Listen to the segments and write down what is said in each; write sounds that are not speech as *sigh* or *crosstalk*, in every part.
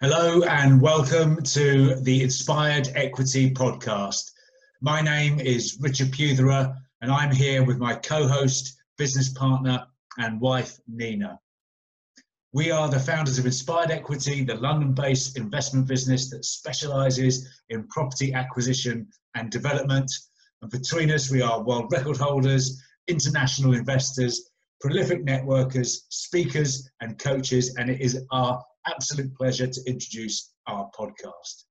Hello and welcome to the Inspired Equity podcast. My name is Richard Peutherer and I'm here with my co-host, business partner and wife, Nina. We are the founders of Inspired Equity, the London-based investment business that specializes in property acquisition and development. And between us, we are world record holders, international investors, prolific networkers, speakers and coaches, and it is our absolute pleasure to introduce our podcast.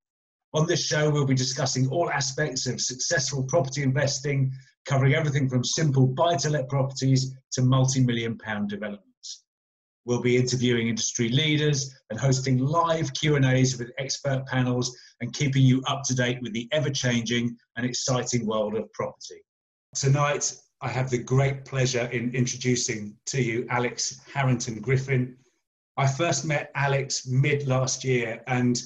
On this show, we'll be discussing all aspects of successful property investing, covering everything from simple buy-to-let properties to multi-million pound developments. We'll be interviewing industry leaders and hosting live Q&As with expert panels and keeping you up to date with the ever-changing and exciting world of property. Tonight, I have the great pleasure in introducing to you Alex Harrington Griffin, I first met Alex mid last year, and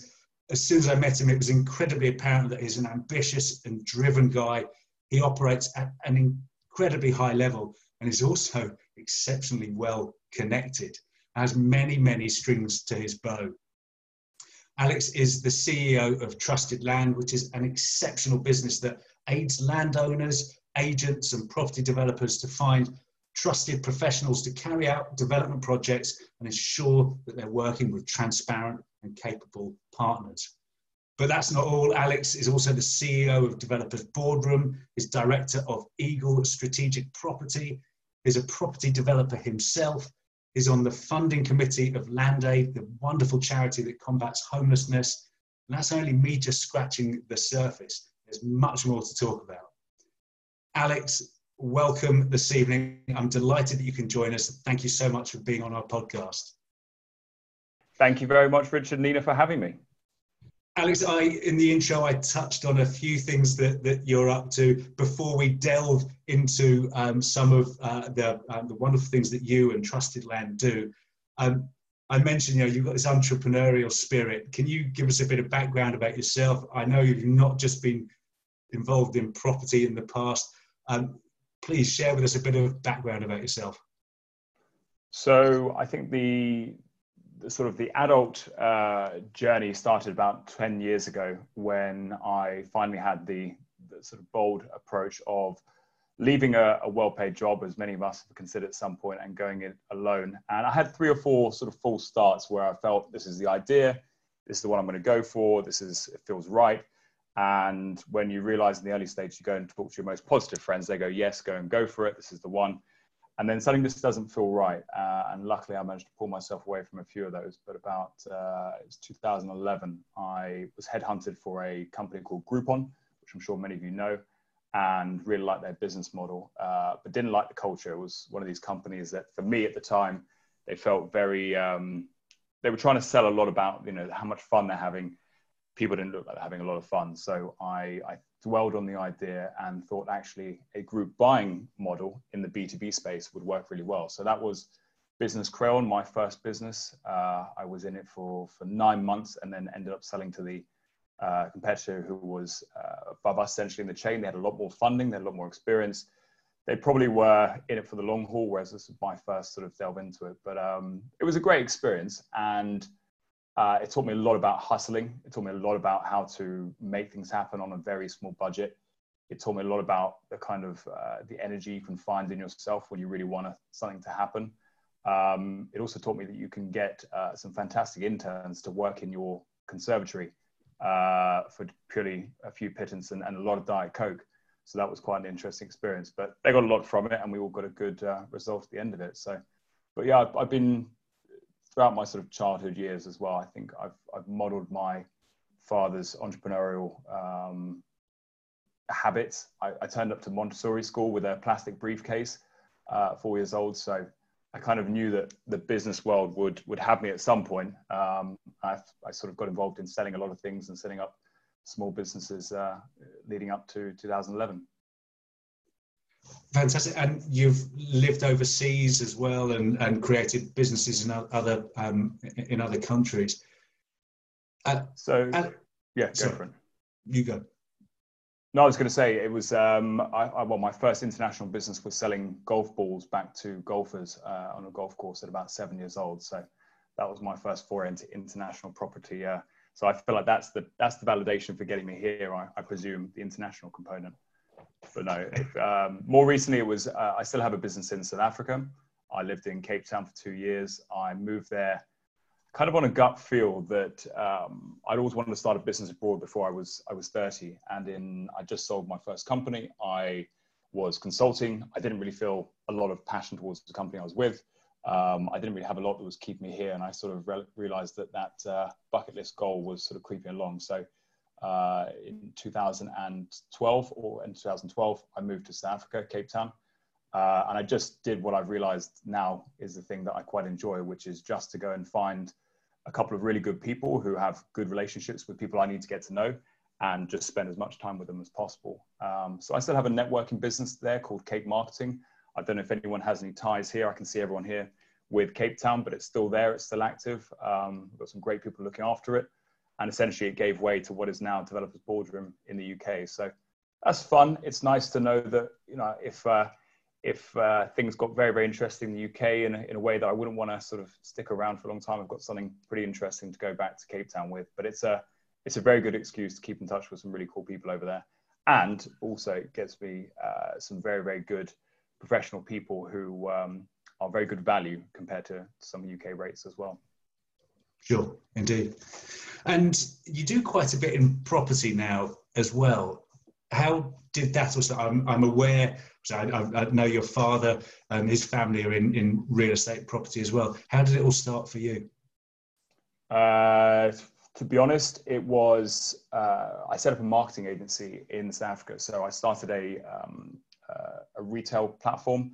as soon as I met him, it was incredibly apparent that he's an ambitious and driven guy. He operates at an incredibly high level and is also exceptionally well connected, has many, many strings to his bow. Alex is the CEO of Trusted Land, which is an exceptional business that aids landowners, agents, and property developers to find trusted professionals to carry out development projects and ensure that they're working with transparent and capable partners. But that's not all. Alex is also the CEO of Developers Boardroom, is director of Eagle Strategic Property, is a property developer himself, is on the funding committee of Land Aid, the wonderful charity that combats homelessness. And that's only me just scratching the surface. There's much more to talk about. Alex welcome this evening. I'm delighted that you can join us. Thank you so much for being on our podcast. Thank you very much, Richard and Nina, for having me. Alex, I in the intro I touched on a few things that, that you're up to before we delve into um, some of uh, the um, the wonderful things that you and Trusted Land do. Um, I mentioned, you know, you've got this entrepreneurial spirit. Can you give us a bit of background about yourself? I know you've not just been involved in property in the past. Please share with us a bit of background about yourself. So I think the, the sort of the adult uh, journey started about 10 years ago when I finally had the, the sort of bold approach of leaving a, a, well-paid job, as many of us have considered at some point, and going it alone. And I had three or four sort of false starts where I felt this is the idea, this is the one I'm going to go for, this is it feels right. And when you realize in the early stage, you go and talk to your most positive friends, they go, yes, go and go for it. This is the one. And then suddenly this doesn't feel right. Uh, and luckily I managed to pull myself away from a few of those. But about uh, it was 2011, I was headhunted for a company called Groupon, which I'm sure many of you know, and really liked their business model, uh, but didn't like the culture. It was one of these companies that for me at the time, they felt very, um, they were trying to sell a lot about, you know, how much fun they're having people didn't look like they're having a lot of fun. So I, I dwelled on the idea and thought actually a group buying model in the B2B space would work really well. So that was Business Crayon, my first business. Uh, I was in it for, for nine months and then ended up selling to the uh, competitor who was uh, above us essentially in the chain. They had a lot more funding, they had a lot more experience. They probably were in it for the long haul, whereas this was my first sort of delve into it. But um, it was a great experience. And uh, it taught me a lot about hustling. It taught me a lot about how to make things happen on a very small budget. It taught me a lot about the kind of uh, the energy you can find in yourself when you really want a, something to happen. Um, it also taught me that you can get uh, some fantastic interns to work in your conservatory uh, for purely a few pittance and, and, a lot of Diet Coke. So that was quite an interesting experience. But they got a lot from it, and we all got a good uh, result at the end of it. So, but yeah, I've, I've been throughout my sort of childhood years as well, I think I've, I've modeled my father's entrepreneurial um, habits. I, I, turned up to Montessori school with a plastic briefcase, uh, four years old. So I kind of knew that the business world would, would have me at some point. Um, I, I sort of got involved in selling a lot of things and setting up small businesses uh, leading up to 2011. Fantastic. And you've lived overseas as well and, and created businesses in other um, in other countries. Uh, so, uh, yeah, go sorry, for it. You go. No, I was going to say it was. Um, I, I, well, my first international business was selling golf balls back to golfers uh, on a golf course at about seven years old. So that was my first foray into international property. Uh, so I feel like that's the that's the validation for getting me here. I, I presume the international component. But no, um, more recently it was uh, I still have a business in South Africa. I lived in Cape Town for two years. I moved there kind of on a gut feel that um, I'd always wanted to start a business abroad before I was I was 30. And in I just sold my first company. I was consulting. I didn't really feel a lot of passion towards the company I was with. Um, I didn't really have a lot that was keeping me here, and I sort of re- realized that that uh, bucket list goal was sort of creeping along. So, uh, in 2012 or in 2012, I moved to South Africa, Cape Town, uh, and I just did what I've realized now is the thing that I quite enjoy, which is just to go and find a couple of really good people who have good relationships with people I need to get to know, and just spend as much time with them as possible. Um, so I still have a networking business there called Cape Marketing. I don't know if anyone has any ties here. I can see everyone here with Cape Town, but it's still there. It's still active. Um, we've got some great people looking after it. And essentially, it gave way to what is now Developers Boardroom in the UK. So that's fun. It's nice to know that you know if uh, if uh, things got very very interesting in the UK in a, in a way that I wouldn't want to sort of stick around for a long time, I've got something pretty interesting to go back to Cape Town with. But it's a it's a very good excuse to keep in touch with some really cool people over there, and also it gets me uh, some very very good professional people who um, are very good value compared to some UK rates as well. Sure, indeed. And you do quite a bit in property now as well. How did that also? I'm, I'm aware, so I, I, know your father and his family are in, in real estate property as well. How did it all start for you? Uh, to be honest, it was uh, I set up a marketing agency in South Africa. So I started a um, uh, a retail platform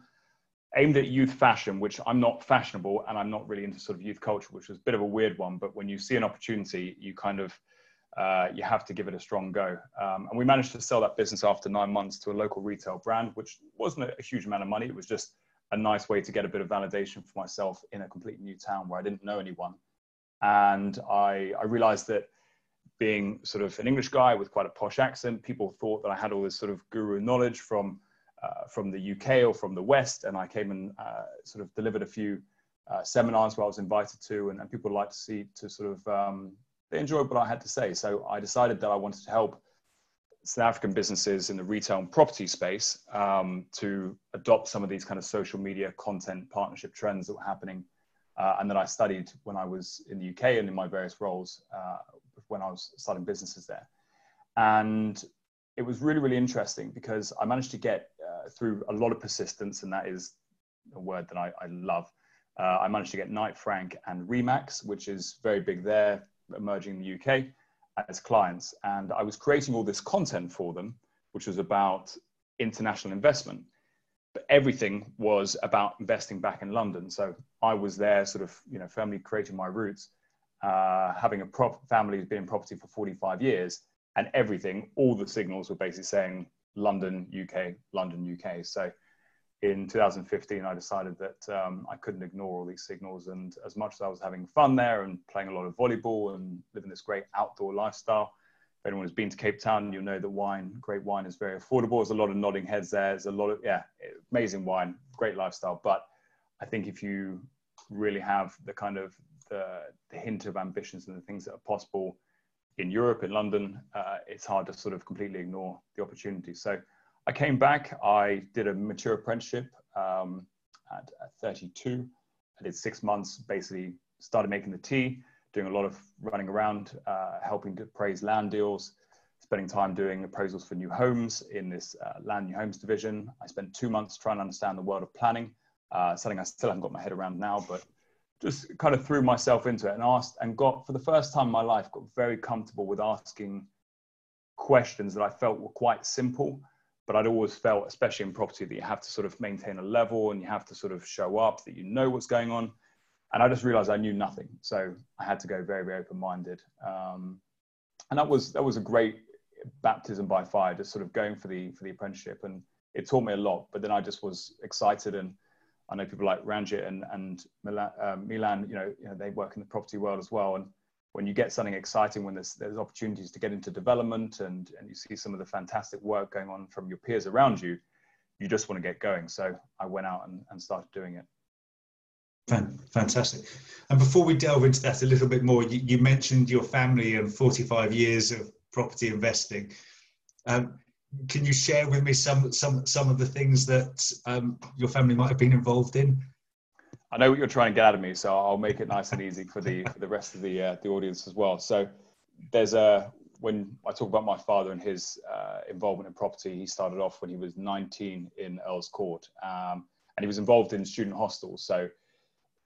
aimed at youth fashion, which I'm not fashionable and I'm not really into sort of youth culture, which was a bit of a weird one. But when you see an opportunity, you kind of uh, you have to give it a strong go. Um, and we managed to sell that business after nine months to a local retail brand, which wasn't a huge amount of money. It was just a nice way to get a bit of validation for myself in a completely new town where I didn't know anyone. And I, I realized that being sort of an English guy with quite a posh accent, people thought that I had all this sort of guru knowledge from uh, from the UK or from the West, and I came and uh, sort of delivered a few uh, seminars where I was invited to, and, and people like to see to sort of um, they enjoyed what I had to say. So I decided that I wanted to help South African businesses in the retail and property space um, to adopt some of these kind of social media content partnership trends that were happening, uh, and that I studied when I was in the UK and in my various roles uh, when I was starting businesses there. And it was really, really interesting because I managed to get through a lot of persistence, and that is a word that I, I love. Uh, I managed to get Knight Frank and Remax, which is very big there, emerging in the UK, as clients. And I was creating all this content for them, which was about international investment. But everything was about investing back in London. So I was there, sort of, you know, firmly creating my roots, uh, having a prop family who's been in property for 45 years, and everything, all the signals were basically saying London, UK, London, UK. So in 2015, I decided that um, I couldn't ignore all these signals. And as much as I was having fun there and playing a lot of volleyball and living this great outdoor lifestyle, if anyone has been to Cape Town, you'll know that wine, great wine, is very affordable. There's a lot of nodding heads there. There's a lot of, yeah, amazing wine, great lifestyle. But I think if you really have the kind of the, the hint of ambitions and the things that are possible in Europe, in London, uh, it's hard to sort of completely ignore the opportunity. So I came back, I did a mature apprenticeship um, at, at 32. I did six months, basically started making the tea, doing a lot of running around, uh, helping to appraise land deals, spending time doing appraisals for new homes in this uh, land new homes division. I spent two months trying to understand the world of planning, uh, something I still haven't got my head around now, but just kind of threw myself into it and asked and got for the first time in my life got very comfortable with asking questions that I felt were quite simple but I'd always felt especially in property that you have to sort of maintain a level and you have to sort of show up that you know what's going on. And I just realized I knew nothing so I had to go very very open-minded. Um, and that was that was a great baptism by fire just sort of going for the for the apprenticeship. And it taught me a lot but then I just was excited and I know people like Ranjit and, and Milan, uh, Milan you, know, you know, they work in the property world as well. And when you get something exciting, when there's, there's opportunities to get into development and, and you see some of the fantastic work going on from your peers around you, you just want to get going. So I went out and, and started doing it. Fantastic. And before we delve into that a little bit more, you, you mentioned your family and 45 years of property investing. Um, can you share with me some some some of the things that um, your family might have been involved in? I know what you're trying to get out of me, so I'll make it nice and easy for the for the rest of the uh, the audience as well. So there's a when I talk about my father and his uh, involvement in property, he started off when he was 19 in Earl's Court, um, and he was involved in student hostels. So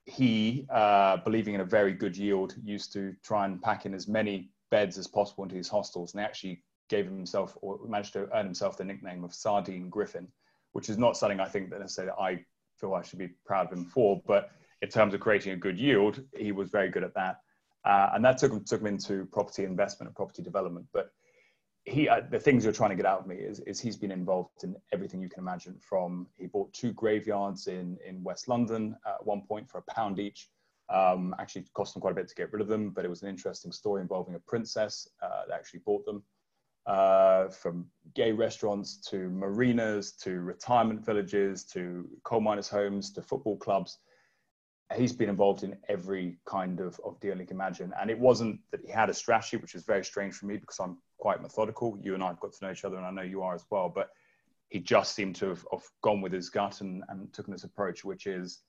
he, uh, believing in a very good yield, used to try and pack in as many beds as possible into his hostels, and they actually gave himself or managed to earn himself the nickname of Sardine Griffin, which is not something I think that necessarily I feel I should be proud of him for, but in terms of creating a good yield, he was very good at that. Uh, and that took him, took him into property investment and property development. But he, uh, the things you're trying to get out of me is, is he's been involved in everything you can imagine. From he bought two graveyards in in West London at one point for a pound each. Um, actually, cost him quite a bit to get rid of them, but it was an interesting story involving a princess uh, that actually bought them. Uh, from gay restaurants to marinas to retirement villages to coal miners' homes to football clubs he's been involved in every kind of, of deal you can imagine. And it wasn't that he had a strategy, which is very strange for me because I'm quite methodical. You and I have got to know each other, and I know you are as well. But he just seemed to have, have gone with his gut and, and taken this approach, which is,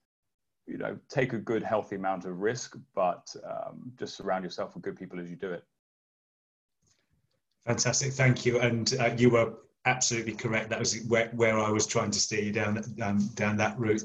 you know, take a good, healthy amount of risk, but um, just surround yourself with good people as you do it. Fantastic, thank you. And uh, you were absolutely correct. That was where, where I was trying to steer you down um, down that route.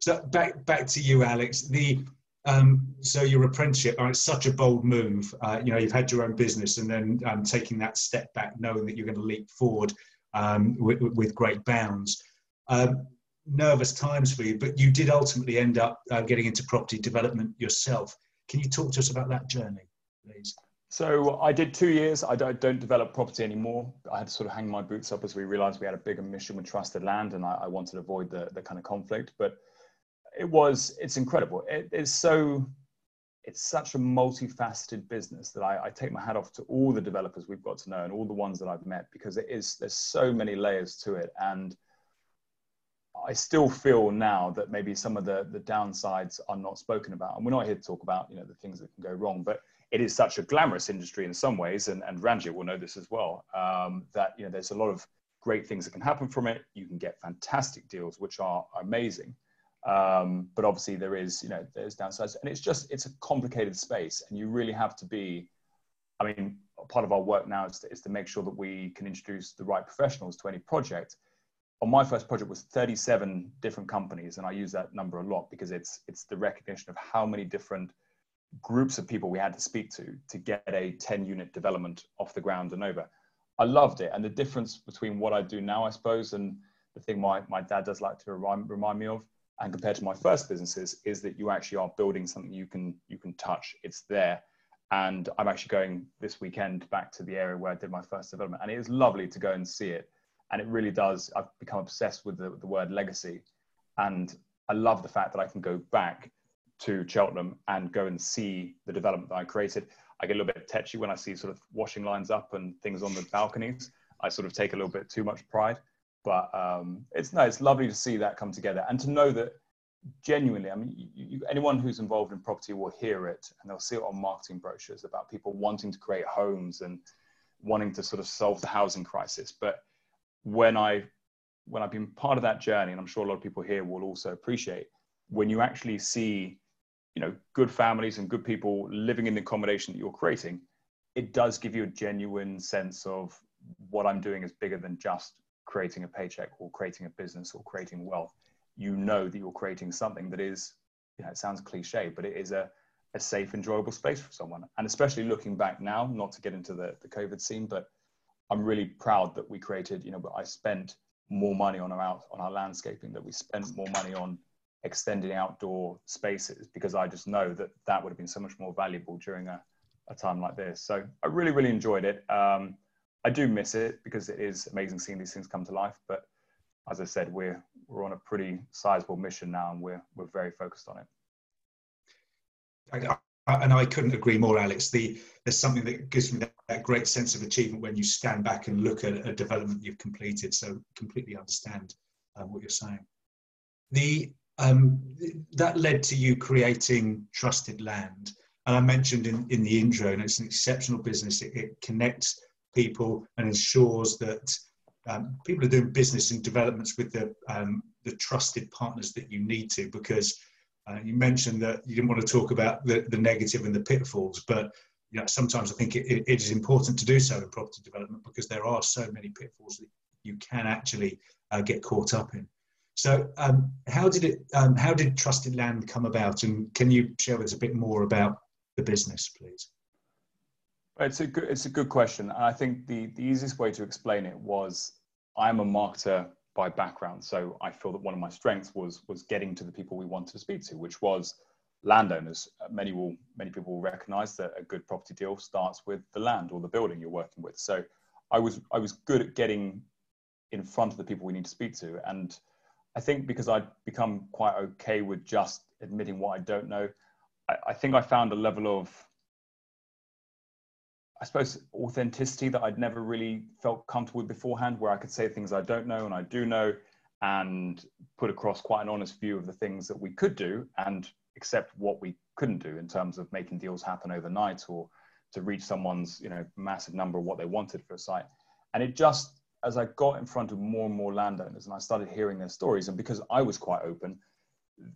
So back back to you, Alex. The um, so your apprenticeship, oh, it's such a bold move. Uh, you know, you've had your own business, and then um, taking that step back, knowing that you're going to leap forward um, with, with, great bounds. Um, nervous times for you, but you did ultimately end up uh, getting into property development yourself. Can you talk to us about that journey, please? So I did two years. I don't, don't, develop property anymore. I had to sort of hang my boots up as we realized we had a bigger mission with trusted land, and I, I wanted to avoid the, the kind of conflict. But it was it's incredible it is so it's such a multifaceted business that I, I, take my hat off to all the developers we've got to know and all the ones that I've met because it is there's so many layers to it and I still feel now that maybe some of the the downsides are not spoken about and we're not here to talk about you know the things that can go wrong but it is such a glamorous industry in some ways and, and Ranjit will know this as well um, that you know there's a lot of great things that can happen from it you can get fantastic deals which are amazing um, but obviously there is, you know, there's downsides and it's just, it's a complicated space and you really have to be, I mean, part of our work now is to, is to make sure that we can introduce the right professionals to any project. On my first project was 37 different companies and I use that number a lot because it's, it's the recognition of how many different groups of people we had to speak to to get a 10 unit development off the ground and over. I loved it. And the difference between what I do now, I suppose, and the thing my, my dad does like to remind, remind me of and compared to my first businesses is that you actually are building something you can you can touch it's there and i'm actually going this weekend back to the area where i did my first development and it is lovely to go and see it and it really does i've become obsessed with the, the word legacy and i love the fact that i can go back to cheltenham and go and see the development that i created i get a little bit tetchy when i see sort of washing lines up and things on the balconies i sort of take a little bit too much pride but um, it's no, it's lovely to see that come together and to know that genuinely, I mean, you, you, anyone who's involved in property will hear it and they'll see it on marketing brochures about people wanting to create homes and wanting to sort of solve the housing crisis. But when I when I've been part of that journey, and I'm sure a lot of people here will also appreciate, when you actually see, you know, good families and good people living in the accommodation that you're creating, it does give you a genuine sense of what I'm doing is bigger than just creating a paycheck or creating a business or creating wealth, you know that you're creating something that is, you know, it sounds cliche, but it is a, a safe, enjoyable space for someone. And especially looking back now, not to get into the, the COVID scene, but I'm really proud that we created, you know, I spent more money on our on our landscaping, that we spent more money on extending outdoor spaces because I just know that that would have been so much more valuable during a, a time like this. So I really, really enjoyed it. Um, I do miss it because it is amazing seeing these things come to life. But as I said, we're we're on a pretty sizable mission now, and we're we're very focused on it. and I couldn't agree more, Alex. The there's something that gives me that, that, great sense of achievement when you stand back and look at a development you've completed. So completely understand um, what you're saying. The um, that led to you creating Trusted Land. And I mentioned in, in the intro, and it's an exceptional business. It, it connects people and ensures that um, people are doing business and developments with the, um, the trusted partners that you need to. Because uh, you mentioned that you didn't want to talk about the, the negative and the pitfalls, but you know, sometimes I think it, it is important to do so in property development because there are so many pitfalls that you can actually uh, get caught up in. So, um, how did it? Um, how did Trusted Land come about? And can you share with us a bit more about the business, please? It's a good. It's a good question, and I think the the easiest way to explain it was I'm a marketer by background, so I feel that one of my strengths was was getting to the people we wanted to speak to, which was landowners. Many will many people will recognise that a good property deal starts with the land or the building you're working with. So, I was I was good at getting in front of the people we need to speak to, and I think because I'd become quite okay with just admitting what I don't know, I, I think I found a level of, I suppose, authenticity that I'd never really felt comfortable with beforehand, where I could say things I don't know and I do know, and put across quite an honest view of the things that we could do and accept what we couldn't do in terms of making deals happen overnight or to reach someone's you know massive number of what they wanted for a site. And it just as I got in front of more and more landowners and I started hearing their stories, and because I was quite open,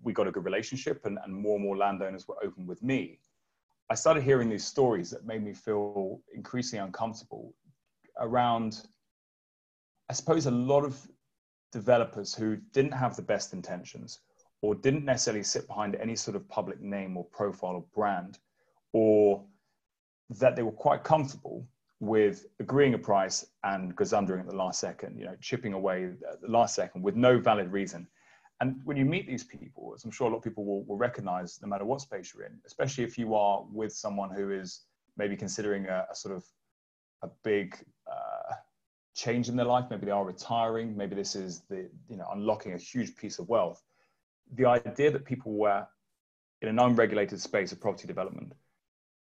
we got a good relationship and, and more and more landowners were open with me. I started hearing these stories that made me feel increasingly uncomfortable around, I suppose, a lot of developers who didn't have the best intentions or didn't necessarily sit behind any sort of public name or profile or brand, or that they were quite comfortable with agreeing a price and gazundering at the last second, you know, chipping away at the last second with no valid reason. And when you meet these people, as I'm sure a lot of people will, will recognize, no matter what space you're in, especially if you are with someone who is maybe considering a, a sort of a big uh, change in their life, maybe they are retiring, maybe this is the, you know, unlocking a huge piece of wealth. The idea that people were in an unregulated space of property development,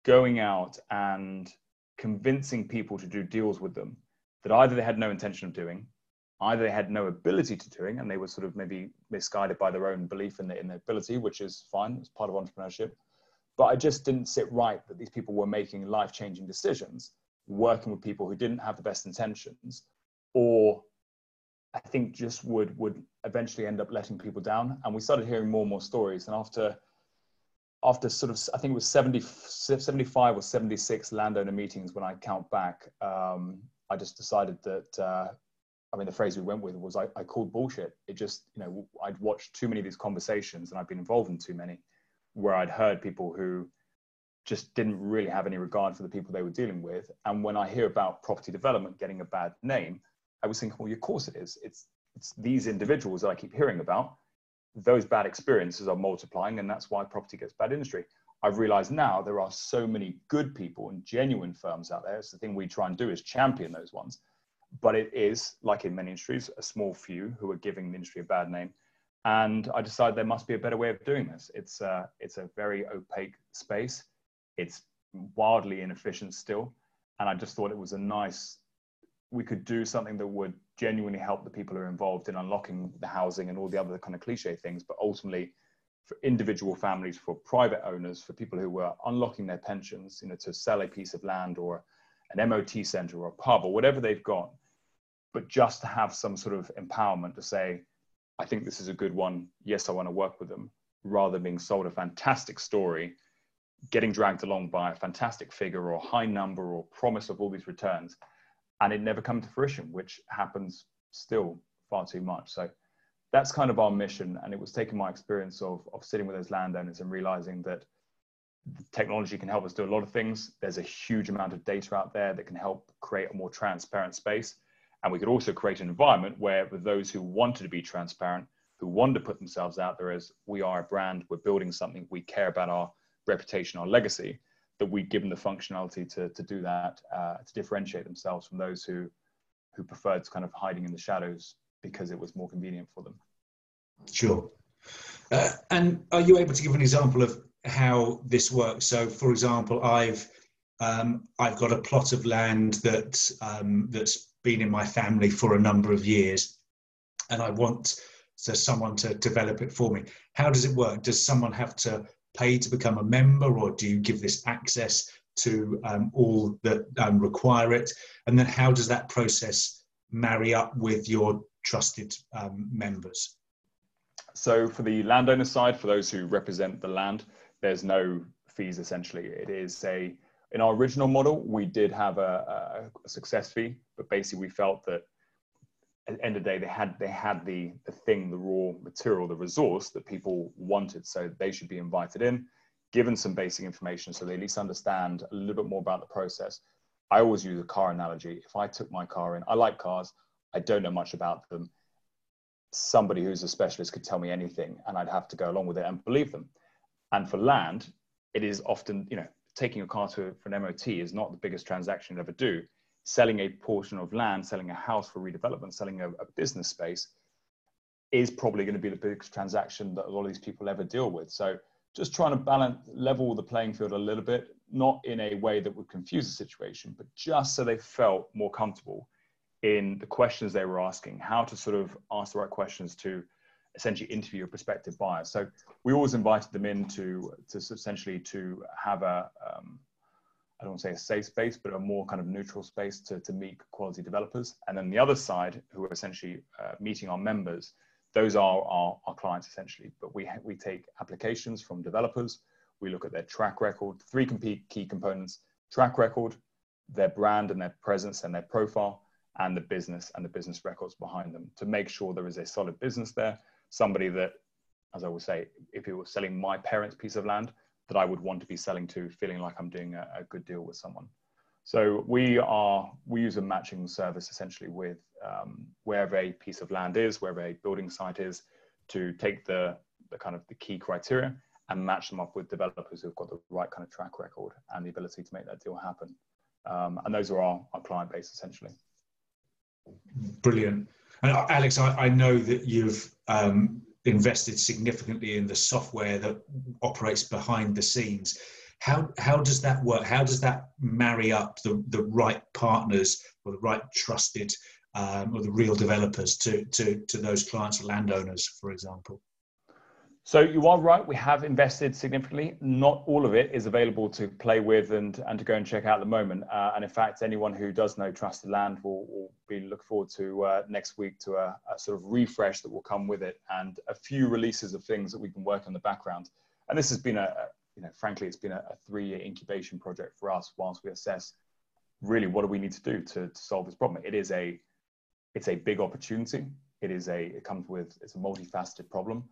going out and convincing people to do deals with them that either they had no intention of doing, either they had no ability to doing, and they were sort of maybe misguided by their own belief in, in their ability, which is fine, it's part of entrepreneurship. But I just didn't sit right that these people were making life changing decisions, working with people who didn't have the best intentions, or I think just would would eventually end up letting people down. And we started hearing more and more stories. And after after sort of, I think it was 70, 75 or 76 landowner meetings when I count back, um, I just decided that, uh, I mean, the phrase we went with was I, I called bullshit. It just, you know, I'd watched too many of these conversations and I'd been involved in too many where I'd heard people who just didn't really have any regard for the people they were dealing with. And when I hear about property development getting a bad name, I was thinking, well, of course it is. It's, it's these individuals that I keep hearing about those bad experiences are multiplying, and that's why property gets bad industry. I've realized now there are so many good people and genuine firms out there. It's the thing we try and do is champion those ones. But it is, like in many industries, a small few who are giving the industry a bad name. And I decided there must be a better way of doing this. It's, uh, it's a very opaque space. It's wildly inefficient still. And I just thought it was a nice, we could do something that would genuinely help the people who are involved in unlocking the housing and all the other kind of cliche things, but ultimately for individual families, for private owners, for people who were unlocking their pensions, you know, to sell a piece of land or an MOT center or a pub or whatever they've got, but just to have some sort of empowerment to say, I think this is a good one. Yes, I want to work with them, rather than being sold a fantastic story, getting dragged along by a fantastic figure or high number or promise of all these returns and it never come to fruition, which happens still far too much. So that's kind of our mission. And it was taking my experience of, of sitting with those landowners and realizing that technology can help us do a lot of things. There's a huge amount of data out there that can help create a more transparent space. And we could also create an environment where with those who wanted to be transparent, who want to put themselves out there as we are a brand, we're building something, we care about our reputation, our legacy, that we give them the functionality to, to do that, uh, to differentiate themselves from those who, who preferred kind of hiding in the shadows because it was more convenient for them. Sure. Uh, and are you able to give an example of how this works? So, for example, I've um, I've got a plot of land that um, that's been in my family for a number of years, and I want to someone to develop it for me. How does it work? Does someone have to pay to become a member, or do you give this access to um, all that um, require it? And then how does that process marry up with your trusted um, members? So, for the landowner side, for those who represent the land, there's no fees essentially. It is a in our original model, we did have a, a, success fee, but basically we felt that at the end of the day, they had they had the the thing, the raw material, the resource that people wanted. So they should be invited in, given some basic information, so they at least understand a little bit more about the process. I always use a car analogy. If I took my car in, I like cars. I don't know much about them. Somebody who's a specialist could tell me anything, and I'd have to go along with it and believe them. And for land, it is often, you know, taking a car to for an MOT is not the biggest transaction you'll ever do. Selling a portion of land, selling a house for redevelopment, selling a, a business space is probably going to be the biggest transaction that a lot of these people ever deal with. So just trying to balance, level the playing field a little bit, not in a way that would confuse the situation, but just so they felt more comfortable in the questions they were asking, how to sort of ask the right questions to essentially interview a prospective buyer. So we always invited them in to, to essentially to have a, um, I don't want to say a safe space, but a more kind of neutral space to, to meet quality developers. And then the other side, who are essentially uh, meeting our members, those are our, our clients essentially. But we, we take applications from developers. We look at their track record, three key components, track record, their brand and their presence and their profile, and the business and the business records behind them to make sure there is a solid business there somebody that, as I would say, if you were selling my parents' piece of land, that I would want to be selling to, feeling like I'm doing a, a good deal with someone. So we are we use a matching service essentially with um, wherever a piece of land is, wherever a building site is, to take the the kind of the key criteria and match them up with developers who've got the right kind of track record and the ability to make that deal happen. Um, and those are our, our client base essentially. Brilliant. And uh, Alex, I, I know that you've um, invested significantly in the software that operates behind the scenes. How, how does that work? How does that marry up the, the right partners or the right trusted um, or the real developers to, to, to those clients, landowners, for example? So you are right. We have invested significantly. Not all of it is available to play with and, and to go and check out at the moment. Uh, and in fact, anyone who does know Trusted Land will, will be looking forward to uh, next week to a, a, sort of refresh that will come with it and a few releases of things that we can work on the background. And this has been a, you know, frankly, it's been a, a three-year incubation project for us whilst we assess really what do we need to do to, to solve this problem. It is a, it's a big opportunity. It is a, it comes with, it's a multifaceted problem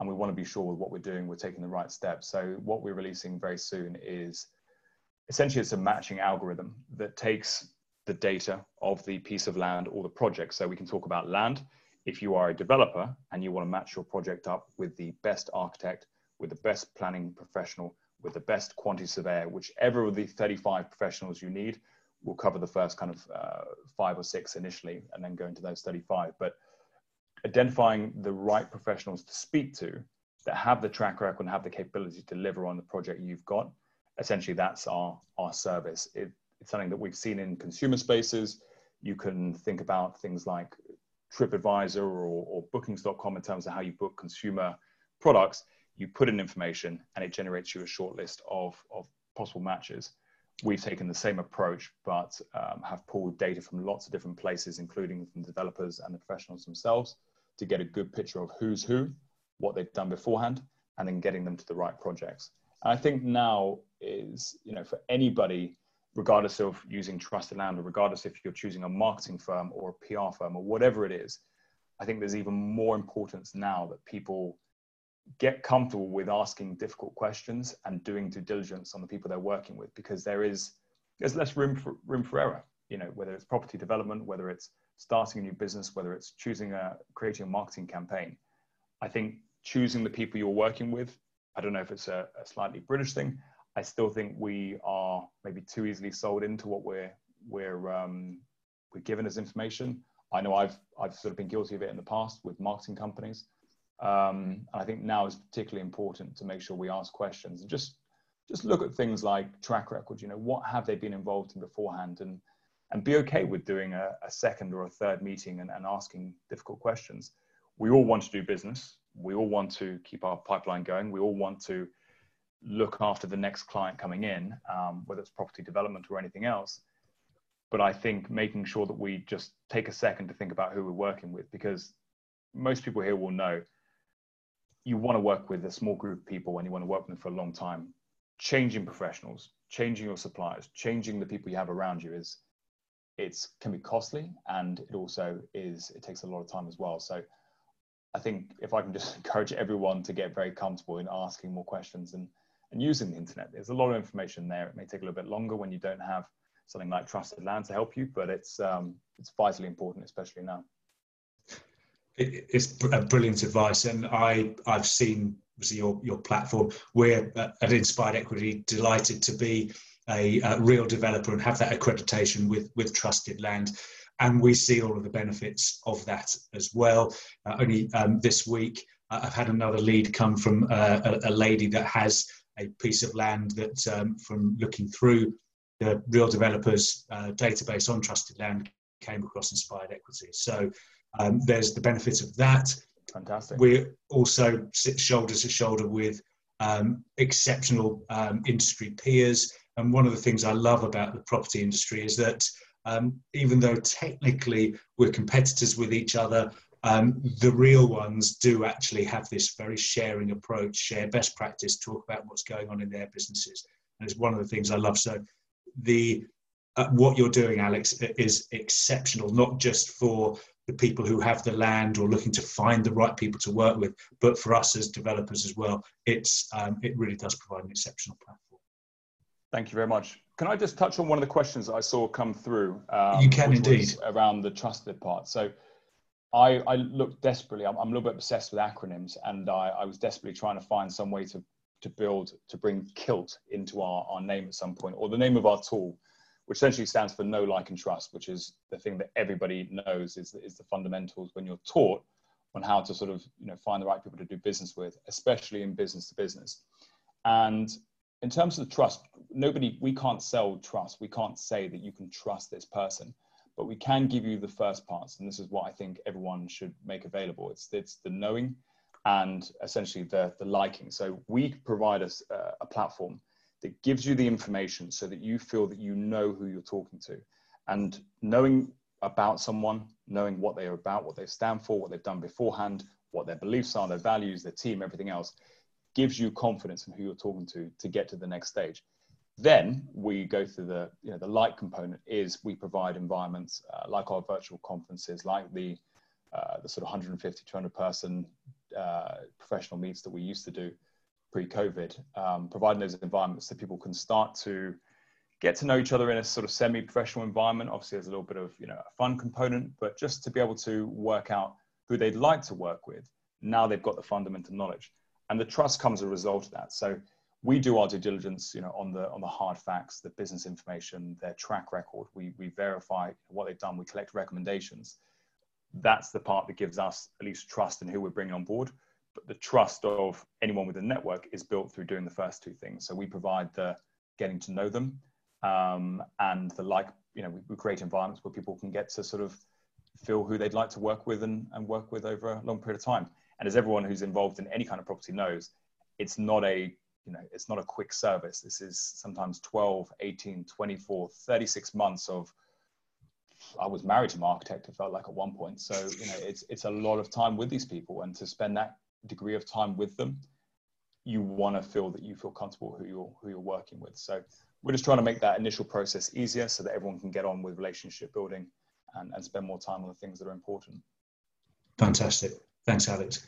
and we want to be sure with what we're doing, we're taking the right steps. So what we're releasing very soon is essentially it's a matching algorithm that takes the data of the piece of land or the project. So we can talk about land. If you are a developer and you want to match your project up with the best architect, with the best planning professional, with the best quantity surveyor, whichever of the 35 professionals you need, we'll cover the first kind of uh, five or six initially and then go into those 35. But identifying the right professionals to speak to that have the track record and have the capability to deliver on the project you've got. Essentially, that's our, our service. It, it's something that we've seen in consumer spaces. You can think about things like TripAdvisor or, or Bookings.com in terms of how you book consumer products. You put in information and it generates you a short list of, of possible matches we've taken the same approach, but um, have pulled data from lots of different places, including from developers and the professionals themselves, to get a good picture of who's who, what they've done beforehand, and then getting them to the right projects. And I think now is, you know, for anybody, regardless of using Trusted Land or regardless if you're choosing a marketing firm or a PR firm or whatever it is, I think there's even more importance now that people get comfortable with asking difficult questions and doing due diligence on the people they're working with because there is there's less room for room for error you know whether it's property development whether it's starting a new business whether it's choosing a creating a marketing campaign. I think choosing the people you're working with i don't know if it's a, a slightly british thing i still think we are maybe too easily sold into what we're we're um, we're given as information. I know i've i've sort of been guilty of it in the past with marketing companies. Um, and I think now is particularly important to make sure we ask questions and just just look at things like track record. You know, what have they been involved in beforehand, and and be okay with doing a, a second or a third meeting and, and asking difficult questions. we all want to do business. We all want to keep our pipeline going. We all want to look after the next client coming in, um, whether it's property development or anything else. But I think making sure that we just take a second to think about who we're working with, because most people here will know you want to work with a small group of people and you want to work with them for a long time. Changing professionals, changing your suppliers, changing the people you have around you is it's can be costly and it also is it takes a lot of time as well. So I think if I can just *laughs* encourage everyone to get very comfortable in asking more questions and, and using the internet, there's a lot of information there. It may take a little bit longer when you don't have something like trusted land to help you, but it's um, it's vitally important, especially now it's a brilliant advice, and I I've seen your your platform. We're at Inspired Equity delighted to be a, a, real developer and have that accreditation with with Trusted Land, and we see all of the benefits of that as well. Uh, only um, this week, uh, I've had another lead come from uh, a, a, lady that has a piece of land that, um, from looking through the real developers uh, database on Trusted Land, came across Inspired Equity. So um, there's the benefit of that. Fantastic. We also sit shoulder to shoulder with um, exceptional um, industry peers. And one of the things I love about the property industry is that um, even though technically we're competitors with each other, um, the real ones do actually have this very sharing approach, share best practice, talk about what's going on in their businesses. And it's one of the things I love. So the uh, what you're doing, Alex, is exceptional, not just for the people who have the land or looking to find the right people to work with, but for us as developers as well, it's um, it really does provide an exceptional platform. Thank you very much. Can I just touch on one of the questions I saw come through? Um, you can indeed around the trusted part. So. I, I looked desperately. I'm, I'm, a little bit obsessed with acronyms, and I, I was desperately trying to find some way to to build to bring kilt into our, our name at some point or the name of our tool which essentially stands for know, like, and trust, which is the thing that everybody knows is, is the fundamentals when you're taught on how to sort of you know find the right people to do business with, especially in business to business. And in terms of trust, nobody we can't sell trust. We can't say that you can trust this person, but we can give you the first parts, and this is what I think everyone should make available. It's it's the knowing and essentially the the liking. So we provide us a, a platform that gives you the information so that you feel that you know who you're talking to. And knowing about someone, knowing what they are about, what they stand for, what they've done beforehand, what their beliefs are, their values, their team, everything else, gives you confidence in who you're talking to to get to the next stage. Then we go through the, you know, the light component is we provide environments uh, like our virtual conferences, like the, uh, the sort of 150, 200 person uh, professional meets that we used to do pre-COVID, um, providing those environments that people can start to get to know each other in a sort of semi-professional environment. Obviously, there's a little bit of you know a fun component, but just to be able to work out who they'd like to work with. Now they've got the fundamental knowledge, and the trust comes as a result of that. So we do our due diligence, you know, on the on the hard facts, the business information, their track record. We we verify what they've done. We collect recommendations. That's the part that gives us at least trust in who we're bringing on board but the trust of anyone with a network is built through doing the first two things. So we provide the getting to know them um, and the like, you know, we, we, create environments where people can get to sort of feel who they'd like to work with and, and work with over a long period of time. And as everyone who's involved in any kind of property knows, it's not a, you know, it's not a quick service. This is sometimes 12, 18, 24, 36 months of I was married to my architect. It felt like at one point. So you know, it's it's a lot of time with these people, and to spend that degree of time with them, you want to feel that you feel comfortable who you're who you're working with. So we're just trying to make that initial process easier so that everyone can get on with relationship building and, and spend more time on the things that are important. Fantastic. Thanks, Alex.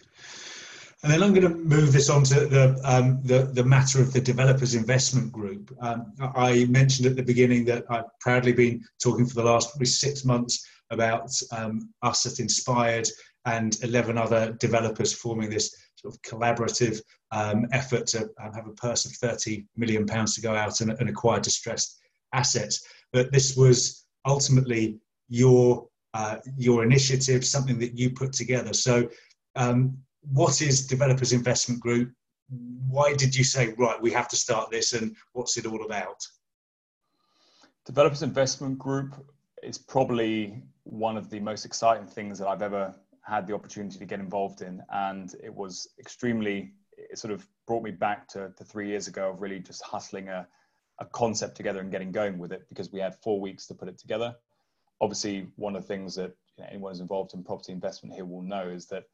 And then I'm going to move this on to the, um, the, the, matter of the Developers Investment Group. Um, I mentioned at the beginning that I've proudly been talking for the last probably six months about um, us at Inspired and 11 other developers forming this sort of collaborative um, effort to um, have a purse of 30 million pounds to go out and, and, acquire distressed assets. But this was ultimately your uh, your initiative, something that you put together. So, um, what is Developers Investment Group? Why did you say right? We have to start this, and what's it all about? Developers Investment Group is probably one of the most exciting things that I've ever had the opportunity to get involved in, and it was extremely. It sort of brought me back to, to three years ago of really just hustling a, a concept together and getting going with it because we had four weeks to put it together. Obviously, one of the things that you know, anyone who's involved in property investment here will know is that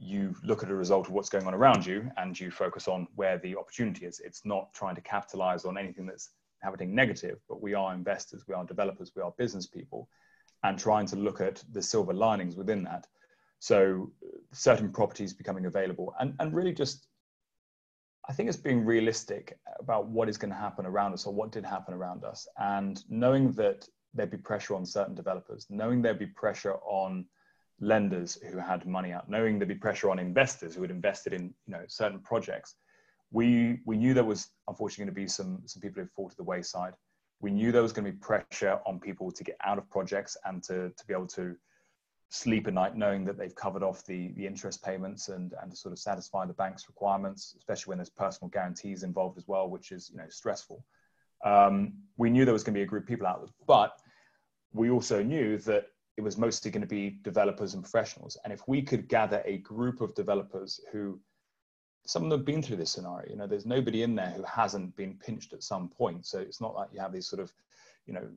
you look at a result of what's going on around you and you focus on where the opportunity is. It's not trying to capitalize on anything that's happening negative, but we are investors, we are developers, we are business people, and trying to look at the silver linings within that. So certain properties becoming available and, and really just I think it's being realistic about what is going to happen around us or what did happen around us. And knowing that there'd be pressure on certain developers, knowing there'd be pressure on lenders who had money out, knowing there'd be pressure on investors who had invested in you know certain projects. We we knew there was unfortunately going to be some some people who fall to the wayside. We knew there was going to be pressure on people to get out of projects and to to be able to sleep at night knowing that they've covered off the the interest payments and and to sort of satisfy the bank's requirements, especially when there's personal guarantees involved as well, which is you know stressful. Um, we knew there was going to be a group of people out there, but we also knew that it was mostly going to be developers and professionals. And if we could gather a group of developers who, some of them have been through this scenario, you know, there's nobody in there who hasn't been pinched at some point. So it's not like you have these sort of, you know,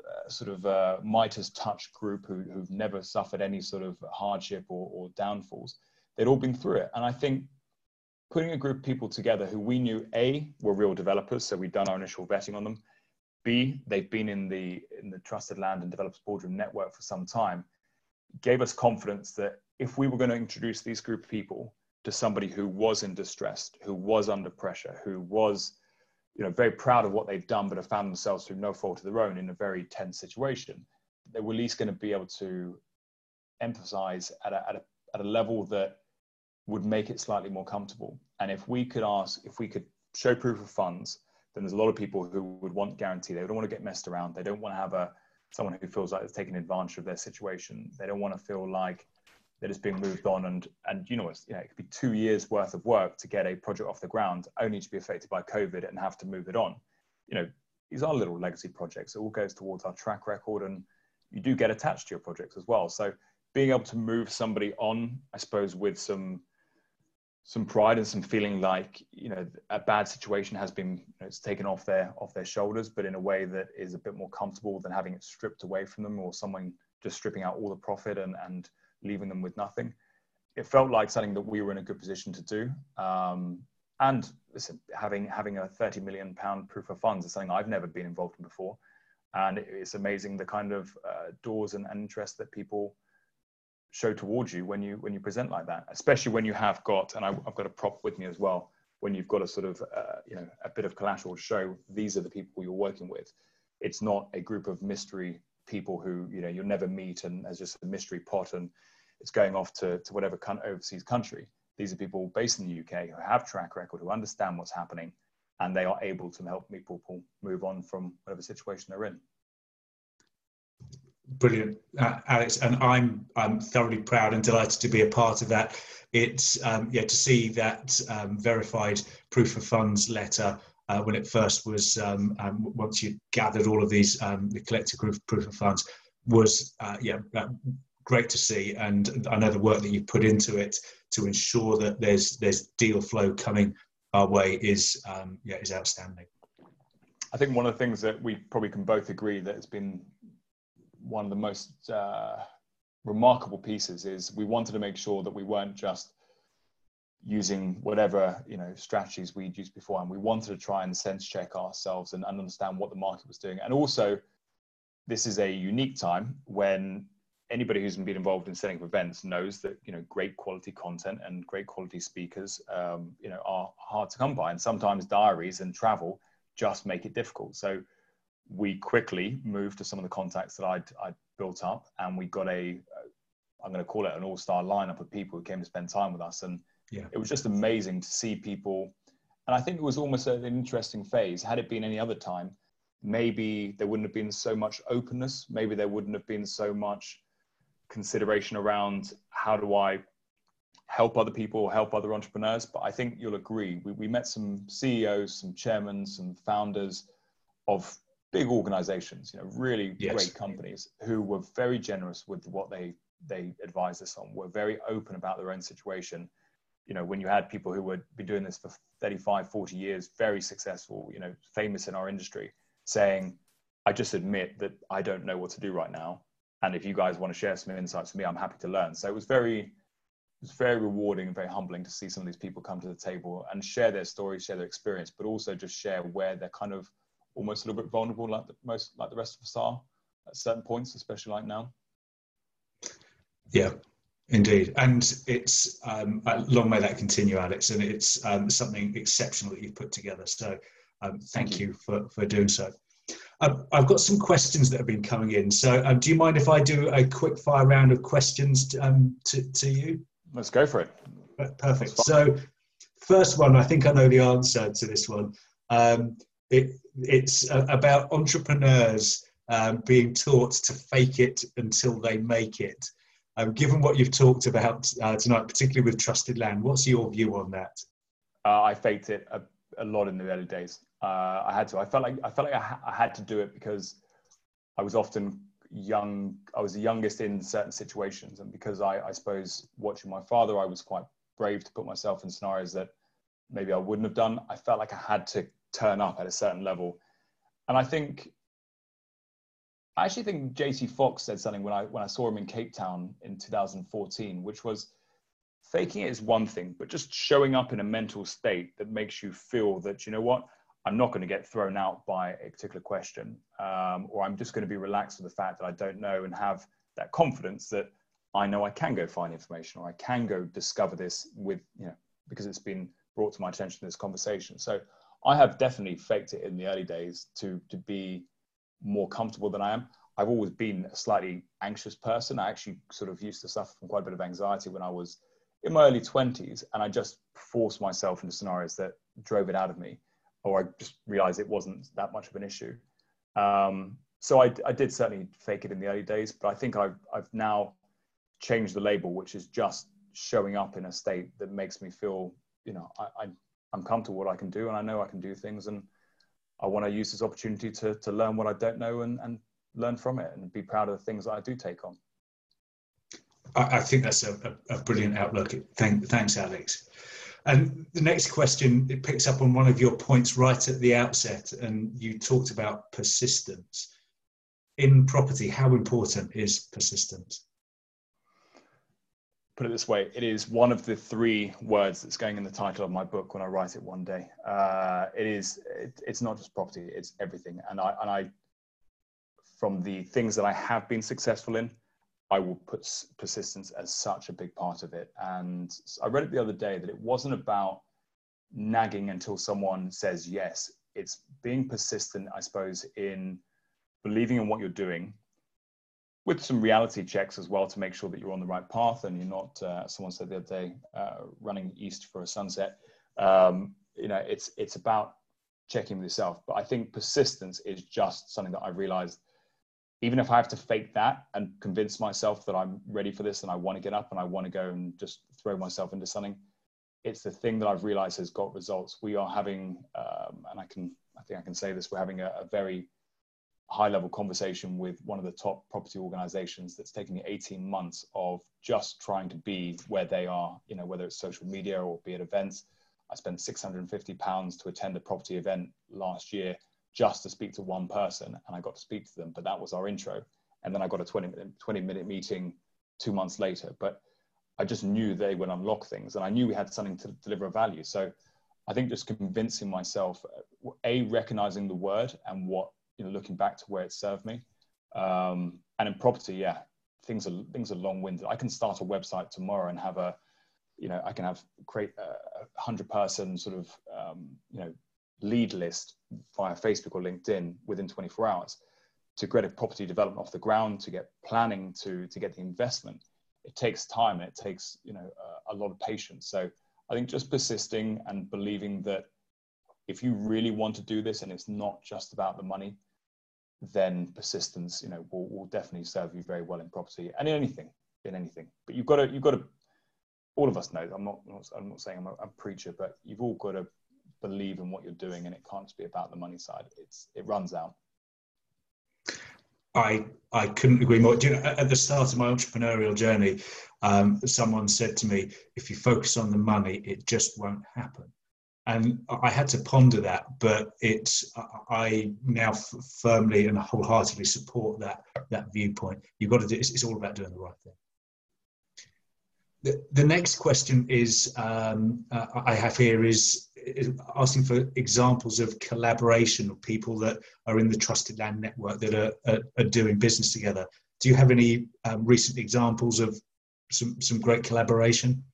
uh, sort of uh, Midas touch group who, who've never suffered any sort of hardship or, or downfalls. They'd all been through it. And I think putting a group of people together who we knew A, were real developers, so we'd done our initial vetting on them, B, they've been in the in the TrustedLand and developers boardroom network for some time, gave us confidence that if we were going to introduce these group of people to somebody who was in distress, who was under pressure, who was, you know, very proud of what they've done, but have found themselves through no fault of their own in a very tense situation, they were at least going to be able to emphasize at a, at a, at a level that would make it slightly more comfortable. And if we could ask, if we could show proof of funds, then there's a lot of people who would want guarantee. They don't want to get messed around. They don't want to have a someone who feels like they're taking advantage of their situation. They don't want to feel like that it's being moved on and and you know, you know it could be two years worth of work to get a project off the ground only to be affected by COVID and have to move it on. You know, these are little legacy projects. It all goes towards our track record and you do get attached to your projects as well. So being able to move somebody on, I suppose, with some some pride and some feeling like you know a bad situation has been you know, it's taken off their off their shoulders but in a way that is a bit more comfortable than having it stripped away from them or someone just stripping out all the profit and and leaving them with nothing. It felt like something that we were in a good position to do. Um, and listen having having a 30 million pound proof of funds is something i've never been involved in before. And it's amazing the kind of uh, doors and, and interest that people show towards you when you when you present like that especially when you have got and I, have got a prop with me as well when you've got a sort of uh, you know a bit of collateral to show these are the people you're working with. It's not a group of mystery people who you know you'll never meet and as just a mystery pot and it's going off to, to whatever con- overseas country. These are people based in the uk who have track record who understand what's happening and they are able to help people move on from whatever situation they're in Brilliant, uh, Alex, and I'm I'm thoroughly proud and delighted to be a part of that. It's um, yeah to see that um, verified proof of funds letter uh, when it first was um, um once you gathered all of these um, the collective proof, proof of funds was uh, yeah uh, great to see, and I know the work that you've put into it to ensure that there's there's deal flow coming our way is um, yeah is outstanding. I think one of the things that we probably can both agree that has been one of the most uh, remarkable pieces is we wanted to make sure that we weren't just using whatever you know strategies we'd used before and we wanted to try and sense check ourselves and, and understand what the market was doing. And also this is a unique time when anybody who's been involved in setting up events knows that you know great quality content and great quality speakers um, you know are hard to come by. And sometimes diaries and travel just make it difficult. So we quickly moved to some of the contacts that I'd, I'd built up, and we got a, I'm going to call it an all-star lineup of people who came to spend time with us, and yeah. it was just amazing to see people. And I think it was almost an interesting phase. Had it been any other time, maybe there wouldn't have been so much openness. Maybe there wouldn't have been so much consideration around how do I help other people, help other entrepreneurs. But I think you'll agree, we, we met some CEOs, some chairmen, some founders of big organizations, you know, really yes. great companies who were very generous with what they they advised us on were very open about their own situation. You know, when you had people who would be doing this for 35, 40 years, very successful, you know, famous in our industry, saying, I just admit that I don't know what to do right now. And if you guys want to share some insights with me, I'm happy to learn. So it was very, it was very rewarding and very humbling to see some of these people come to the table and share their stories, share their experience, but also just share where they're kind of almost a little bit vulnerable, like the, most like the rest of us are at certain points, especially like now. Yeah, indeed, and it's um, long may that continue, Alex, and it's um, something exceptional that you've put together. So, um, thank, thank you. for for doing so. Um, I've got some questions that have been coming in. So, um, do you mind if I do a quick fire round of questions to, um, to, to you? Let's go for it. Perfect. So, first one, I think I know the answer to this one. Um, it, it's uh, about entrepreneurs um, being taught to fake it until they make it. Um, given what you've talked about uh, tonight, particularly with TrustedLand, what's your view on that? Uh, I faked it a, a, lot in the early days. Uh, I had to. I felt like I felt like I, ha- I, had to do it because I was often young. I was the youngest in certain situations, and because I, I suppose watching my father, I was quite brave to put myself in scenarios that maybe I wouldn't have done. I felt like I had to turn up at a certain level, and I think I actually think JT Foxx said something when I when I saw him in Cape Town in 2014, which was faking it is one thing, but just showing up in a mental state that makes you feel that you know what I'm not going to get thrown out by a particular question, um, or I'm just going to be relaxed with the fact that I don't know and have that confidence that I know I can go find information or I can go discover this with you know because it's been brought to my attention in this conversation. So I have definitely faked it in the early days to to be more comfortable than I am. I've always been a slightly anxious person. I actually sort of used to suffer from quite a bit of anxiety when I was in my early 20s, and I just forced myself into scenarios that drove it out of me, or I just realized it wasn't that much of an issue. Um, so I, I, did certainly fake it in the early days, but I think I've, I've now changed the label, which is just showing up in a state that makes me feel, you know, I, I, I'm comfortable what I can do, and I know I can do things, and I want to use this opportunity to, to learn what I don't know and, and learn from it and be proud of the things that I do take on. I, I think that's a, a, a brilliant outlook. Thank, thanks, Alex. And the next question, it picks up on one of your points right at the outset, and you talked about persistence. In property, how important is persistence? Put it this way it is one of the three words that's going in the title of my book when i write it one day. Uh, it is it, it's not just property it's everything. And i and i from the things that i have been successful in i will put persistence as such a big part of it. And i read it the other day that it wasn't about nagging until someone says yes. It's being persistent i suppose in believing in what you're doing with some reality checks as well to make sure that you're on the right path and you're not, uh, someone said the other day, uh, running east for a sunset. Um, you know, it's it's about checking with yourself. But I think persistence is just something that I realized. Even if I have to fake that and convince myself that I'm ready for this and I want to get up and I want to go and just throw myself into something, it's the thing that I've realized has got results. We are having, um, and I can, I think I can say this, we're having a, a very high level conversation with one of the top property organizations that's taken me 18 months of just trying to be where they are, you know, whether it's social media or be at events. I spent 650 pounds to attend a property event last year just to speak to one person and I got to speak to them, but that was our intro. And then I got a 20 minute, 20 minute meeting two months later, but I just knew they would unlock things and I knew we had something to deliver a value. So I think just convincing myself, a recognizing the word and what you know, looking back to where it served me. Um, and in property, yeah, things are things are long-winded. I can start a website tomorrow and have a, you know, I can have create a hundred-person sort of, um, you know, lead list via Facebook or LinkedIn within 24 hours. To get a property development off the ground, to get planning, to to get the investment, it takes time and it takes you know a, a lot of patience. So I think just persisting and believing that if you really want to do this and it's not just about the money, then persistence, you know, will, will definitely serve you very well in property and in anything, in anything. But you've got to, you've got to, all of us know. I'm not, I'm not saying I'm a, a preacher, but you've all got to believe in what you're doing, and it can't just be about the money side. It's, it runs out. I I couldn't agree more. You know, at the start of my entrepreneurial journey, um, someone said to me, "If you focus on the money, it just won't happen." And I had to ponder that, but it's I now firmly and wholeheartedly support that that viewpoint. You've got to do. It's, it's all about doing the right thing. The, the next question is um, uh, I have here is, is, asking for examples of collaboration of people that are in the TrustedLand Network that are, are, are doing business together. Do you have any um, recent examples of some, some great collaboration?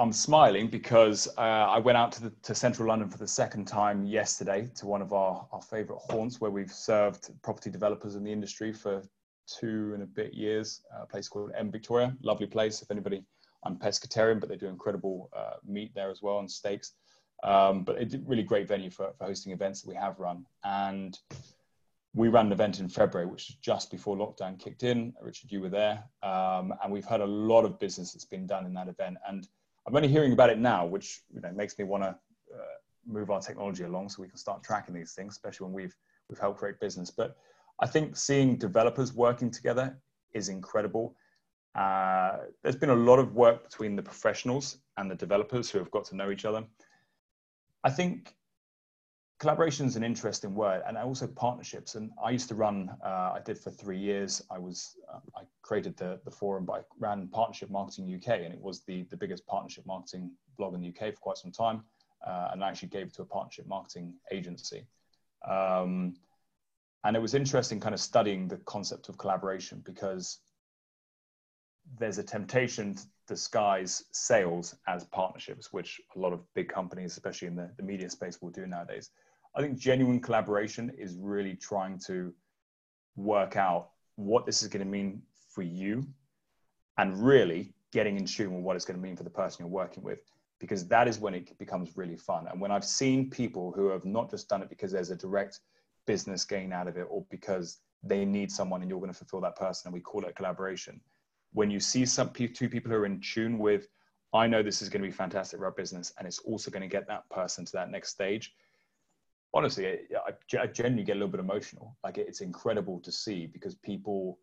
I'm smiling because uh, I went out to, the, to central London for the second time yesterday to one of our, our favourite haunts where we've served property developers in the industry for two and a bit years, a place called M Victoria. Lovely place. If anybody, I'm pescatarian, but they do incredible uh, meat there as well and steaks. Um, but it's a really great venue for, for hosting events that we have run. And we ran an event in February, which was just before lockdown kicked in. Richard, you were there. Um, and we've had a lot of business that's been done in that event. And I'm only hearing about it now, which you know, makes me want to uh, move our technology along so we can start tracking these things, especially when we've, we've helped create business. But I think seeing developers working together is incredible. Uh, there's been a lot of work between the professionals and the developers who have got to know each other. I think collaboration is an interesting word and also partnerships. And I used to run, uh, I did for three years. I was, uh, I created the, the forum, but I ran Partnership Marketing UK and it was the, the biggest partnership marketing blog in the UK for quite some time. Uh, and I actually gave it to a partnership marketing agency. Um, and it was interesting kind of studying the concept of collaboration because there's a temptation to disguise sales as partnerships, which a lot of big companies, especially in the, the media space, will do nowadays. I think genuine collaboration is really trying to work out what this is going to mean for you and really getting in tune with what it's going to mean for the person you're working with because that is when it becomes really fun. And when i've seen people who have not just done it because there's a direct business gain out of it or because they need someone and you're going to fulfill that person and we call it collaboration when you see some two people who are in tune with i know this is going to be fantastic for our business and it's also going to get that person to that next stage honestly i, I genuinely get a little bit emotional like it's incredible to see because people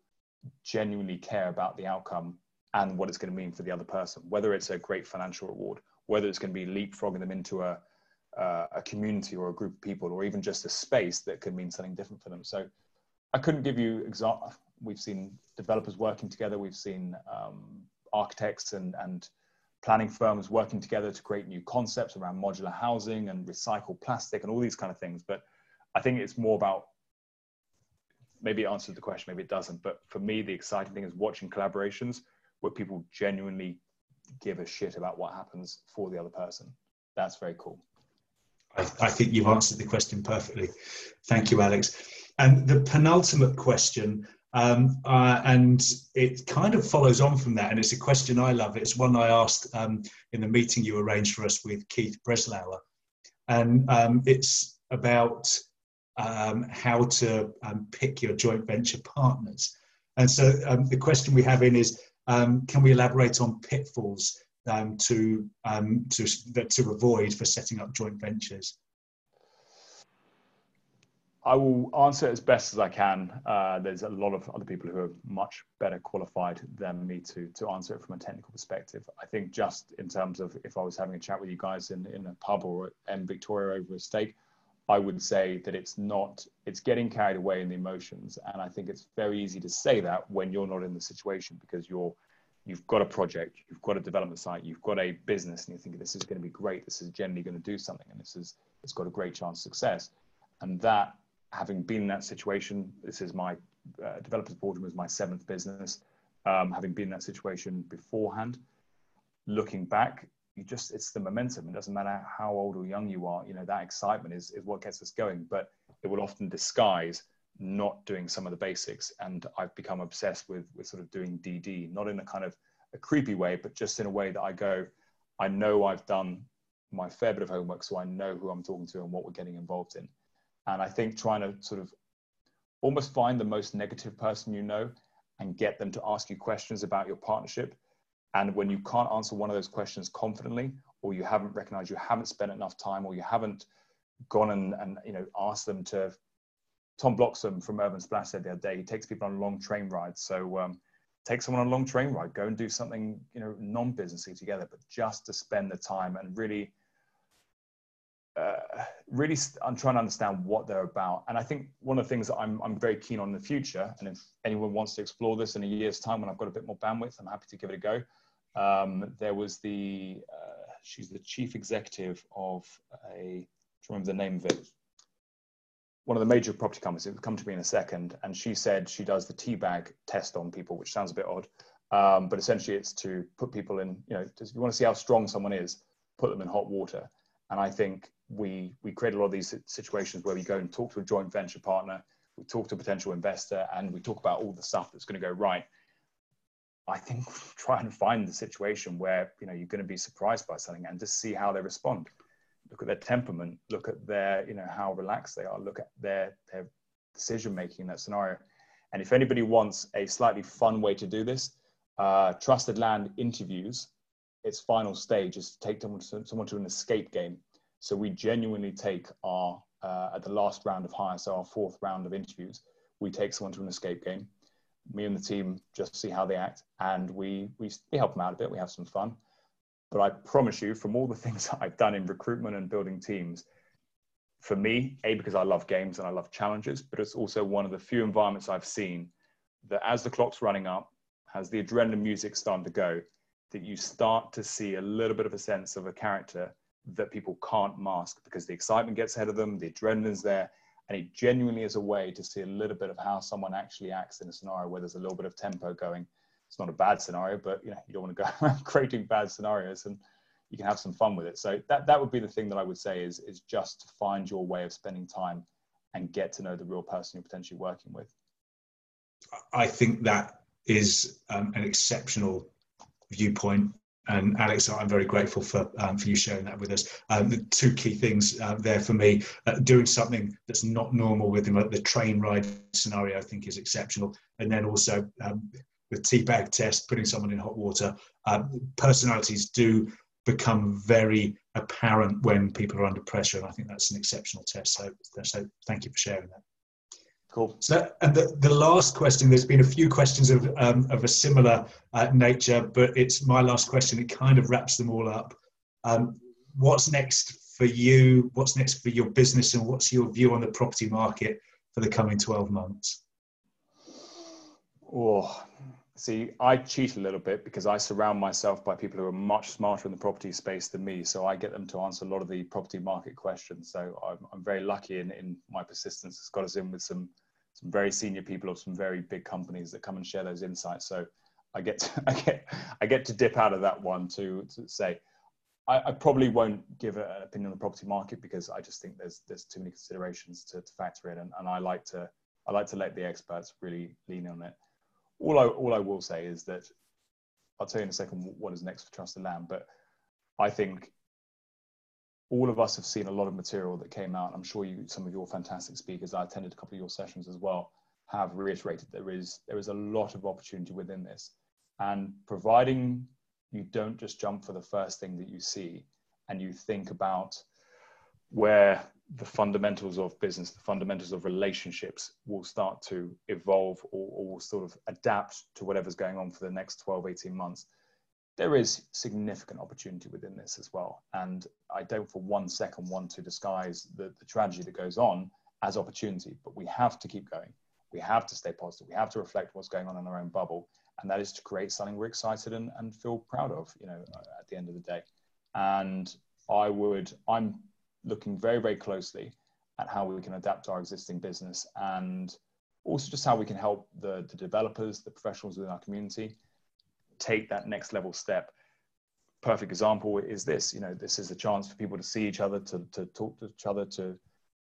genuinely care about the outcome and what it's going to mean for the other person whether it's a great financial reward whether it's going to be leapfrogging them into a uh, a community or a group of people or even just a space that could mean something different for them. So I couldn't give you example. We've seen developers working together. We've seen um, architects and, and planning firms working together to create new concepts around modular housing and recycled plastic and all these kind of things. But I think it's more about maybe it answers the question, maybe it doesn't. But for me, the exciting thing is watching collaborations where people genuinely give a shit about what happens for the other person. That's very cool. I, I think you've answered the question perfectly. Thank you, Alex. And the penultimate question, um, uh, and it kind of follows on from that, and it's a question I love. It's one I asked um, in the meeting you arranged for us with Keith Breslauer, and um, it's about um, how to um, pick your joint venture partners. And so um, the question we have in is, can we elaborate on pitfalls to, to, to avoid for setting up joint ventures? I will answer as best as I can. Uh, there's a lot of other people who are much better qualified than me to, to answer it from a technical perspective. I think just in terms of if I was having a chat with you guys in, in a pub or M Victoria over a steak, I would say that it's not, it's getting carried away in the emotions. And I think it's very easy to say that when you're not in the situation because you're you've got a project, you've got a development site, you've got a business, and you think this is going to be great. This is generally going to do something, and this is it's got a great chance of success. And that, having been in that situation, this is my uh, developers boardroom is my seventh business. Um, having been in that situation beforehand, looking back, you just it's the momentum. It doesn't matter how old or young you are. You know that excitement is is what gets us going. But it will often disguise not doing some of the basics. And I've become obsessed with, with sort of doing DD, not in a kind of a creepy way, but just in a way that I go, I know I've done my fair bit of homework, so I know who I'm talking to and what we're getting involved in. And I think trying to sort of almost find the most negative person you know and get them to ask you questions about your partnership. And when you can't answer one of those questions confidently, or you haven't recognized you haven't spent enough time, or you haven't gone and, and you know asked them to Tom Bloxham from Urban Splash said the other day, he takes people on long train rides. So um, take someone on a long train ride, go and do something, you know, non-businessy together, but just to spend the time and really, uh, really, I'm trying to understand what they're about. And I think one of the things that I'm, I'm very keen on in the future, and if anyone wants to explore this in a year's time when I've got a bit more bandwidth, I'm happy to give it a go. Um, there was the, uh, she's the chief executive of a, I remember the name of it, one of the major property companies, it will come to me in a second, and she said she does the teabag test on people, which sounds a bit odd. Um, but essentially, it's to put people in, you know, if you want to see how strong someone is, put them in hot water. And I think we we create a lot of these situations where we go and talk to a joint venture partner, we talk to a potential investor, and we talk about all the stuff that's going to go right. I think try and find the situation where you know you're going to be surprised by something and just see how they respond look at their temperament, look at their, you know, how relaxed they are, look at their, their decision making in that scenario. And if anybody wants a slightly fun way to do this, uh, TrustedLand interviews, its final stage is to take someone to, an escape game. So we genuinely take our, uh, at the last round of hire, so our fourth round of interviews, we take someone to an escape game. Me and the team just see how they act, and we, we, we help them out a bit, we have some fun. But I promise you, from all the *laughs* things I've done in recruitment and building teams, for me, A, because I love games and I love challenges, but it's also one of the few environments I've seen that as the clock's running up, as the adrenaline music starting to go, that you start to see a little bit of a sense of a character that people can't mask because the excitement gets ahead of them, the adrenaline's there, and it genuinely is a way to see a little bit of how someone actually acts in a scenario where there's a little bit of tempo going it's not a bad scenario, but you know you don't want to go *laughs* around creating bad scenarios, and you can have some fun with it. So that that would be the thing that I would say is is just to find your way of spending time and get to know the real person you're potentially working with. I think that is um, an exceptional viewpoint. And Alex, I'm very grateful for um, for you sharing that with us. Um, the two key things uh, there for me: uh, doing something that's not normal with them, like the train ride scenario, I think is exceptional, and then also um, the teabag test, putting someone in hot water, uh, personalities do become very apparent when people are under pressure. And I think that's an exceptional test. So, so thank you for sharing that. Cool. So, and the, the last question, there's been a few questions of, um, of a similar uh, nature, but it's my last question. It kind of wraps them all up. Um, what's next for you? What's next for your business? And what's your view on the property market for the coming 12 months? Oh, see, I cheat a little bit because I surround myself by people who are much smarter in the property space than me. So I get them to answer a lot of the property market questions. So I'm, I'm very lucky in, in my persistence. It's got us in with some some very senior people of some very big companies that come and share those insights. So I get to, *laughs* I get I get to dip out of that one to, to say I, I probably won't give an opinion on the property market because I just think there's there's too many considerations to, to factor in, and, and I like to I like to let the experts really lean on it all I all I will say is that I'll tell you in a second what is next for Trust TrustedLand, but I think all of us have seen a lot of material that came out. I'm sure you, some of your fantastic speakers, I attended a couple of your sessions as well, have reiterated there is there is a lot of opportunity within this, and providing you don't just jump for the first thing that you see, and you think about where the fundamentals of business, the fundamentals of relationships will start to evolve or, or, will sort of adapt to whatever's going on for the next 12, 18 months. There is significant opportunity within this as well. And I don't for one second want to disguise the, the tragedy that goes on as opportunity, but we have to keep going. We have to stay positive. We have to reflect what's going on in our own bubble. And that is to create something we're excited and, and feel proud of, you know, at the end of the day. And I would, I'm looking very, very closely at how we can adapt our existing business and also just how we can help the, the developers, the professionals within our community take that next level step. Perfect example is this, you know, this is a chance for people to see each other, to, to talk to each other, to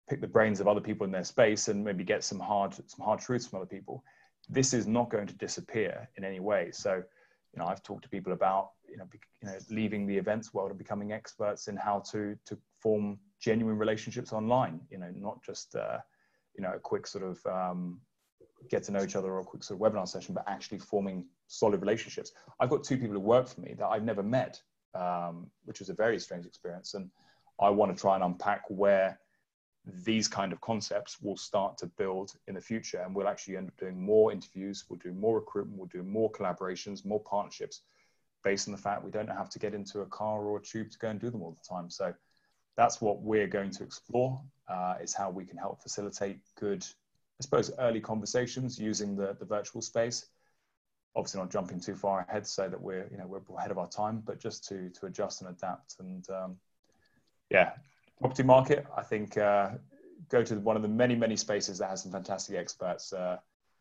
pick the brains of other people in their space and maybe get some hard, some hard truths from other people. This is not going to disappear in any way. So, you know, I've talked to people about, you know, you know, leaving the events world and becoming experts in how to, to form genuine relationships online, you know, not just, uh, you know, a quick sort of um, get to know each other or a quick sort of webinar session, but actually forming solid relationships. I've got two people who work for me that I've never met, um, which was a very strange experience. And I want to try and unpack where these kind of concepts will start to build in the future and we'll actually end up doing more interviews we'll do more recruitment we'll do more collaborations more partnerships based on the fact we don't have to get into a car or a tube to go and do them all the time so that's what we're going to explore uh, is how we can help facilitate good i suppose early conversations using the, the virtual space obviously not jumping too far ahead so that we're you know we're ahead of our time but just to to adjust and adapt and um, yeah property market, I think uh, go to one of the many, many spaces that has some fantastic experts uh,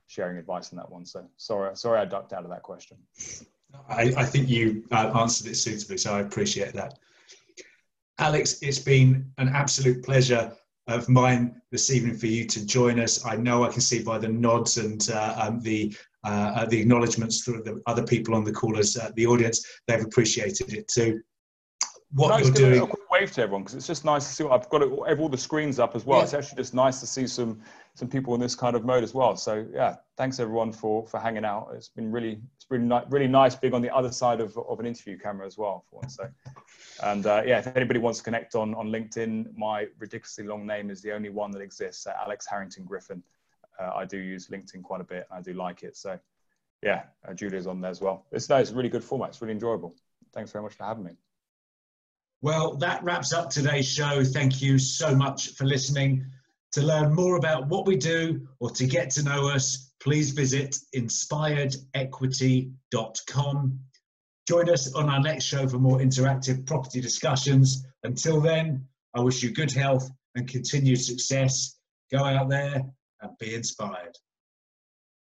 sharing advice on that one. So sorry, sorry I ducked out of that question. I, I think you uh, answered it suitably, so I appreciate that. Alex, it's been an absolute pleasure of mine this evening for you to join us. I know I can see by the nods and uh, um, the uh, the acknowledgements through the other people on the callers, uh, the audience, they've appreciated it too what nice you're doing. Wave to everyone because it's just nice to see. I've got it, all the screens up as well. Yeah. It's actually just nice to see some some people in this kind of mode as well. So yeah, thanks everyone for for hanging out. It's been really it's been really, really nice being on the other side of, of an interview camera as well for once. So and uh, yeah, if anybody wants to connect on on LinkedIn, my ridiculously long name is the only one that exists. Uh, Alex Harrington Griffin. Uh, I do use LinkedIn quite a bit. And I do like it. So yeah, uh, Julia's on there as well. It's no, it's a really good format. It's really enjoyable. Thanks very much for having me. Well, that wraps up today's show. Thank you so much for listening. To learn more about what we do or to get to know us, please visit inspiredequity.com. Join us on our next show for more interactive property discussions. Until then, I wish you good health and continued success. Go out there and be inspired.